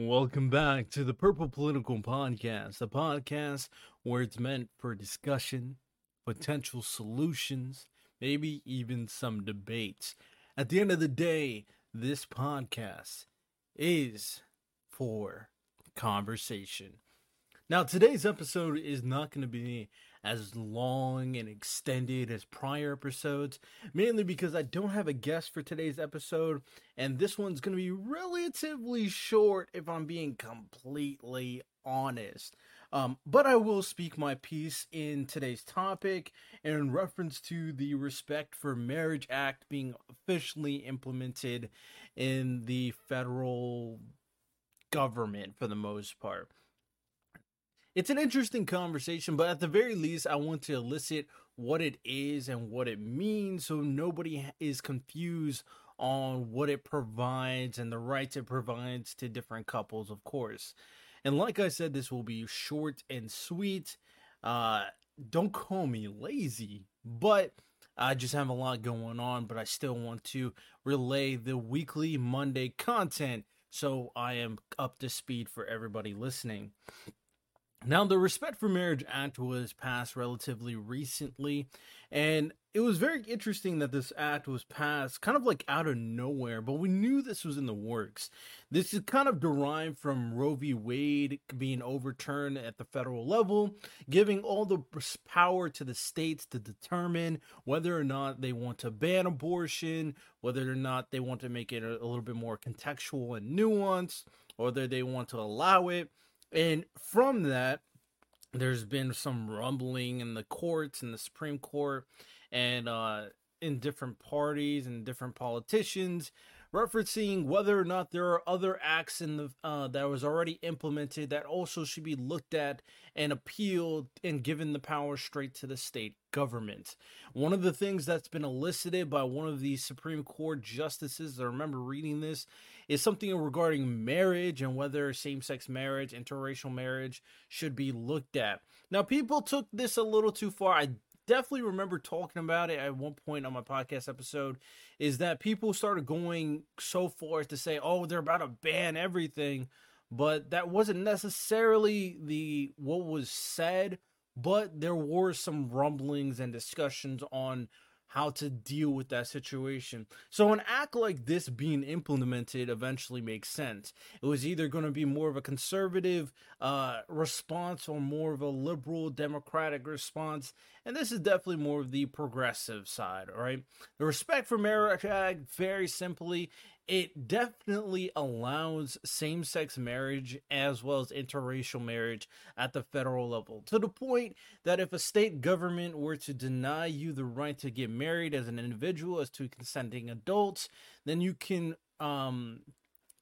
Welcome back to the Purple Political Podcast, a podcast where it's meant for discussion, potential solutions, maybe even some debates. At the end of the day, this podcast is for conversation. Now, today's episode is not going to be as long and extended as prior episodes, mainly because I don't have a guest for today's episode, and this one's going to be relatively short if I'm being completely honest. Um, but I will speak my piece in today's topic in reference to the Respect for Marriage Act being officially implemented in the federal government for the most part it's an interesting conversation, but at the very least, I want to elicit what it is and what it means so nobody is confused on what it provides and the rights it provides to different couples, of course. And like I said, this will be short and sweet. Uh, don't call me lazy, but I just have a lot going on, but I still want to relay the weekly Monday content so I am up to speed for everybody listening. Now, the Respect for Marriage Act was passed relatively recently, and it was very interesting that this act was passed kind of like out of nowhere, but we knew this was in the works. This is kind of derived from Roe v. Wade being overturned at the federal level, giving all the power to the states to determine whether or not they want to ban abortion, whether or not they want to make it a, little bit more contextual and nuanced, or whether they want to allow it and from that, there's been some rumbling in the courts and the Supreme Court and uh, in different parties and different politicians referencing whether or not there are other acts in the uh, that was already implemented that also should be looked at and appealed and given the power straight to the state government. One of the things that's been elicited by one of the Supreme Court justices, I remember reading this, is something regarding marriage and whether same sex marriage, interracial marriage should be looked at. Now, people took this a little too far. I definitely remember talking about it at one point on my podcast episode is that people started going so far as to say, oh, they're about to ban everything. But that wasn't necessarily the what was said, but there were some rumblings and discussions on how to deal with that situation. So an act like this being implemented eventually makes sense. It was either going to be more of a conservative uh, response or more of a liberal democratic response, and this is definitely more of the progressive side, All right, The Respect for Marriage Act, very simply, it definitely allows same sex marriage as well as interracial marriage at the federal level to the point that if a state government were to deny you the right to get married as an individual, as two consenting adults, then you can um,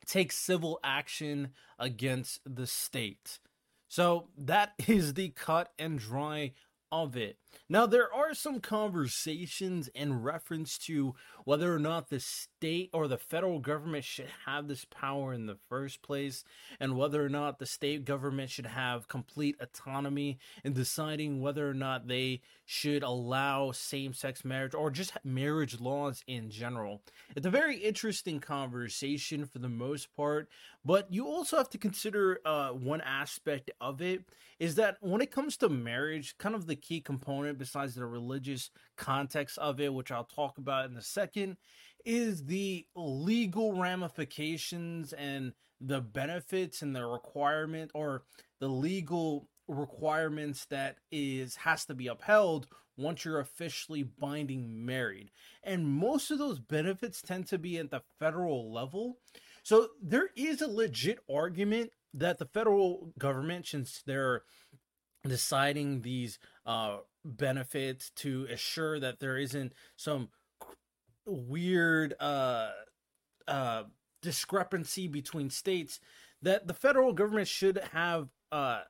take civil action against the state. So that is the cut and dry of it. Now, there are some conversations in reference to whether or not the state or the federal government should have this power in the first place, and whether or not the state government should have complete autonomy in deciding whether or not they should allow same sex marriage or just marriage laws in general. It's a very interesting conversation for the most part, but you also have to consider uh, one aspect of it is that when it comes to marriage, kind of the key component besides the religious context of it, which I'll talk about in a second, is the legal ramifications and the benefits and the requirement or the legal requirements that is has to be upheld once you're officially binding married. And most of those benefits tend to be at the federal level. So there is a legit argument that the federal government, since they're deciding these uh, benefits to assure that there isn't some weird uh, uh, discrepancy between states, that the federal government should have uh,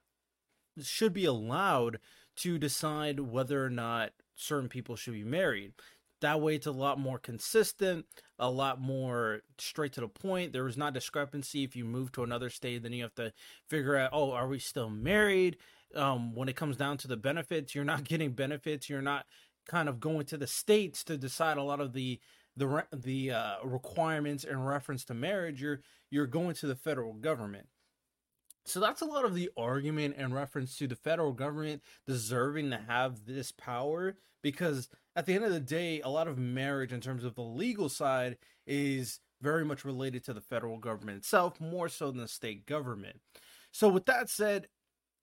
should be allowed to decide whether or not certain people should be married. That way, it's a lot more consistent, a lot more straight to the point. There is not discrepancy. If you move to another state, then you have to figure out, oh, are we still married? Um, when it comes down to the benefits, you're not getting benefits. You're not kind of going to the states to decide a lot of the the the uh, requirements in reference to marriage. You're you're going to the federal government. So that's a lot of the argument in reference to the federal government deserving to have this power because at the end of the day, a lot of marriage in terms of the legal side is very much related to the federal government itself, more so than the state government. So, with that said,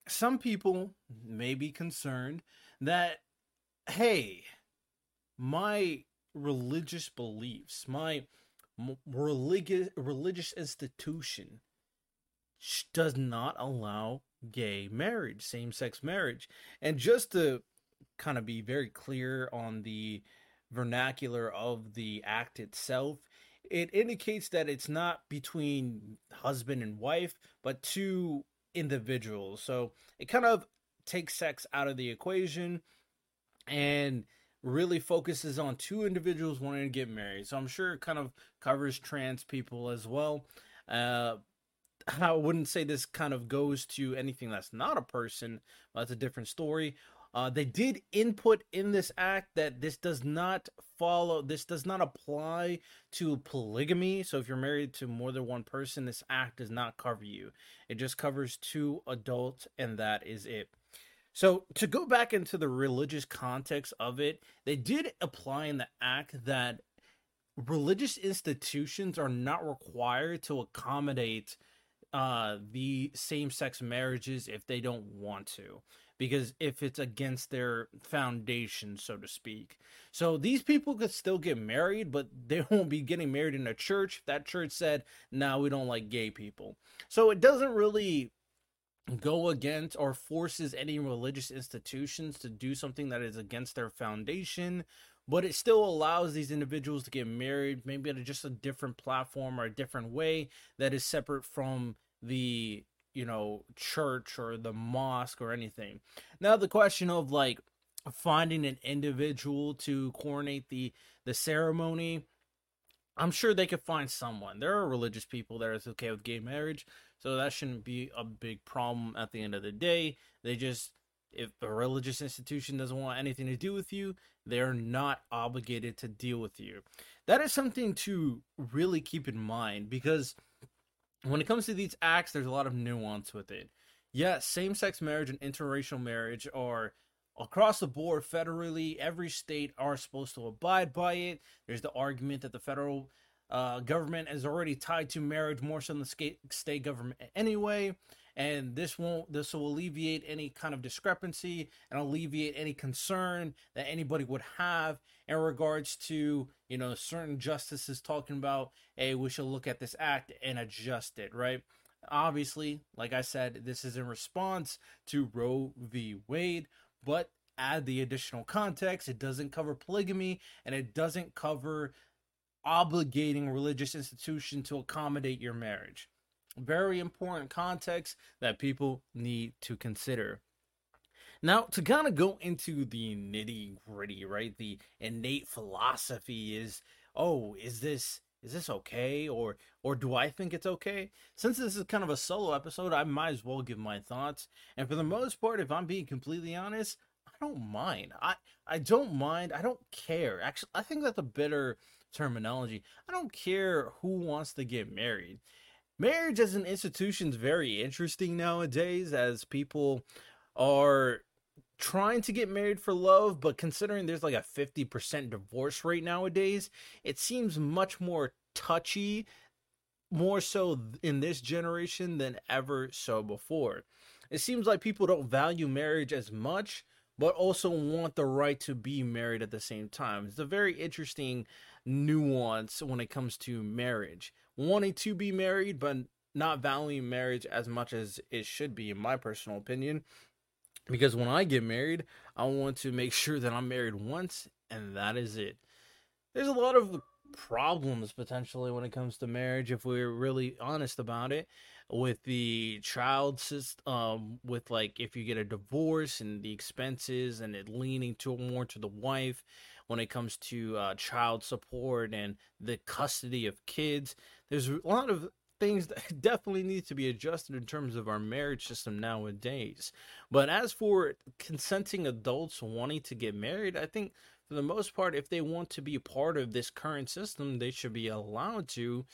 some people may be concerned that, hey, my religious beliefs, my religious religious institution does not allow gay marriage, same sex marriage. And just to kind of be very clear on the vernacular of the act itself, it indicates that it's not between husband and wife, but two individuals. So it kind of takes sex out of the equation and really focuses on two individuals wanting to get married. So I'm sure it kind of covers trans people as well. Uh, I wouldn't say this kind of goes to anything that's not a person. That's a different story. Uh, they did input in this act that this does not follow, this does not apply to polygamy. So if you're married to more than one person, this act does not cover you. It just covers two adults, and that is it. So to go back into the religious context of it, they did apply in the act that religious institutions are not required to accommodate uh, the same sex marriages if they don't want to because if it's against their foundation, so to speak. So these people could still get married, but they won't be getting married in a church. That church said, "No, nah, we don't like gay people." So it doesn't really go against or forces any religious institutions to do something that is against their foundation but it still allows these individuals to get married maybe at a, just a different platform or a different way that is separate from the you know church or the mosque or anything. Now the question of like finding an individual to coordinate the the ceremony i'm sure they could find someone. There are religious people that are okay with gay marriage so that shouldn't be a big problem at the end of the day. They just if a religious institution doesn't want anything to do with you they're not obligated to deal with you. That is something to really keep in mind because when it comes to these acts, there's a lot of nuance with it. Yes, same sex marriage and interracial marriage are across the board federally. Every state are supposed to abide by it. There's the argument that the federal uh, government is already tied to marriage more so than the state government anyway and this won't this will alleviate any kind of discrepancy and alleviate any concern that anybody would have in regards to you know certain justices talking about hey we should look at this act and adjust it right? Obviously like i said this is in response to roe v. Wade but add the additional context it doesn't cover polygamy and it doesn't cover obligating religious institution to accommodate your marriage very important context that people need to consider. Now, to kind of go into the nitty gritty, right? The innate philosophy is, oh, is this is this okay or or do I think it's okay? Since this is kind of a solo episode, I might as well give my thoughts. And for the most part, if I'm being completely honest, I don't mind. I I don't mind. I don't care. Actually, I think that's a better terminology. I don't care who wants to get married marriage as an institution is very interesting nowadays as people are trying to get married for love but considering there's like a 50% divorce rate nowadays it seems much more touchy more so in this generation than ever so before. It seems like people don't value marriage as much but also want the right to be married at the same time. It's a very interesting nuance when it comes to marriage wanting to be married, but not valuing marriage as much as it should be, in my personal opinion. Because when I get married, I want to make sure that I'm married once and that is it. There's a lot of problems potentially when it comes to marriage if we're really honest about it with the child system um with like if you get a divorce and the expenses and it leaning to more to the wife when it comes to uh, child support and the custody of kids. There's a lot of things that definitely need to be adjusted in terms of our marriage system nowadays. But as for consenting adults wanting to get married, I think for the most part, if they want to be part of this current system, they should be allowed to.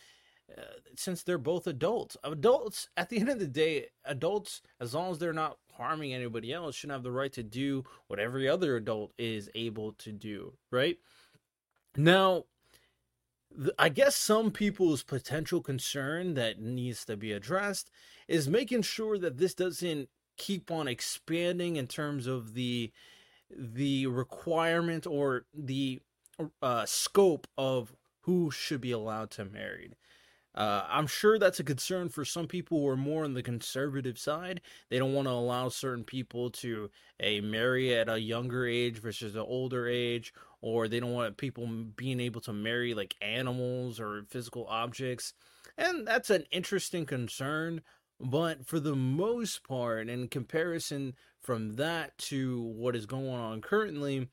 uh, since they're both adults. Adults, at the end of the day, adults, as long as they're not harming anybody else, shouldn't have the right to do what every other adult is able to do, right? Now, I guess some people's potential concern that needs to be addressed is making sure that this doesn't keep on expanding in terms of the the requirement or the uh, scope of who should be allowed to marry. Uh, I'm sure that's a concern for some people who are more on the conservative side. They don't want to allow certain people to a marry at a younger age versus an older age, or they don't want people being able to marry like animals or physical objects. And that's an interesting concern. But for the most part, in comparison from that to what is going on currently,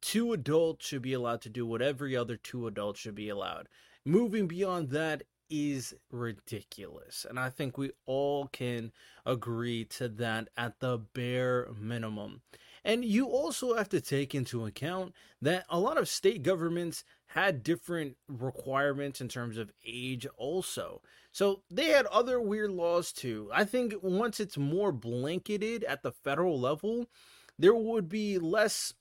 two adults should be allowed to do what every other two adults should be allowed. Moving beyond that is ridiculous. And I think we all can agree to that at the bare minimum. And you also have to take into account that a lot of state governments had different requirements in terms of age, also. So they had other weird laws too. I think once it's more blanketed at the federal level, there would be less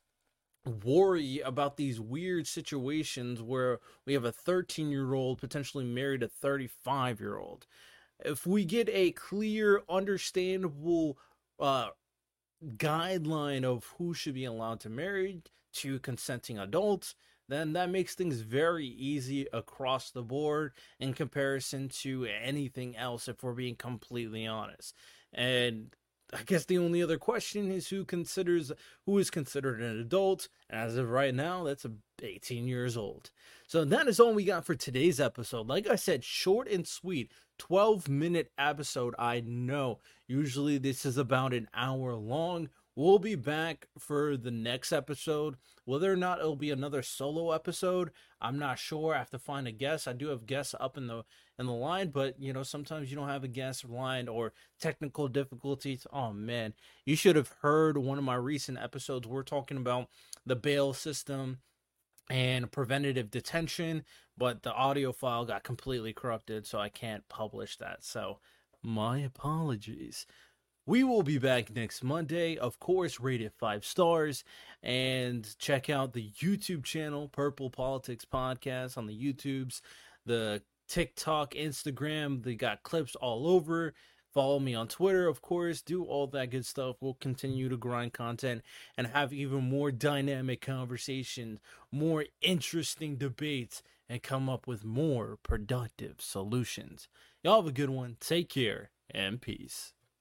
worry about these weird situations where we have a 13 year old potentially married a 35 year old. If we get a clear, understandable uh, guideline of who should be allowed to marry to consenting adults, then that makes things very easy across the board in comparison to anything else, if we're being completely honest. And I guess the only other question is who considers who is considered an adult. As of right now, that's 18 years old. So that is all we got for today's episode. Like I said, short and sweet, 12 minute episode. I know. Usually this is about an hour long. We'll be back for the next episode. Whether or not it'll be another solo episode, I'm not sure. I have to find a guest. I do have guests up in the in the line, but you know, sometimes you don't have a guest line or technical difficulties. Oh man, you should have heard one of my recent episodes. We're talking about the bail system and preventative detention, but the audio file got completely corrupted, so I can't publish that. So, my apologies. We will be back next Monday, of course, rated five stars. And check out the YouTube channel, Purple Politics Podcast on the YouTubes, the TikTok, Instagram. They got clips all over. Follow me on Twitter, of course. Do all that good stuff. We'll continue to grind content and have even more dynamic conversations, more interesting debates, and come up with more productive solutions. Y'all have a good one. Take care and peace.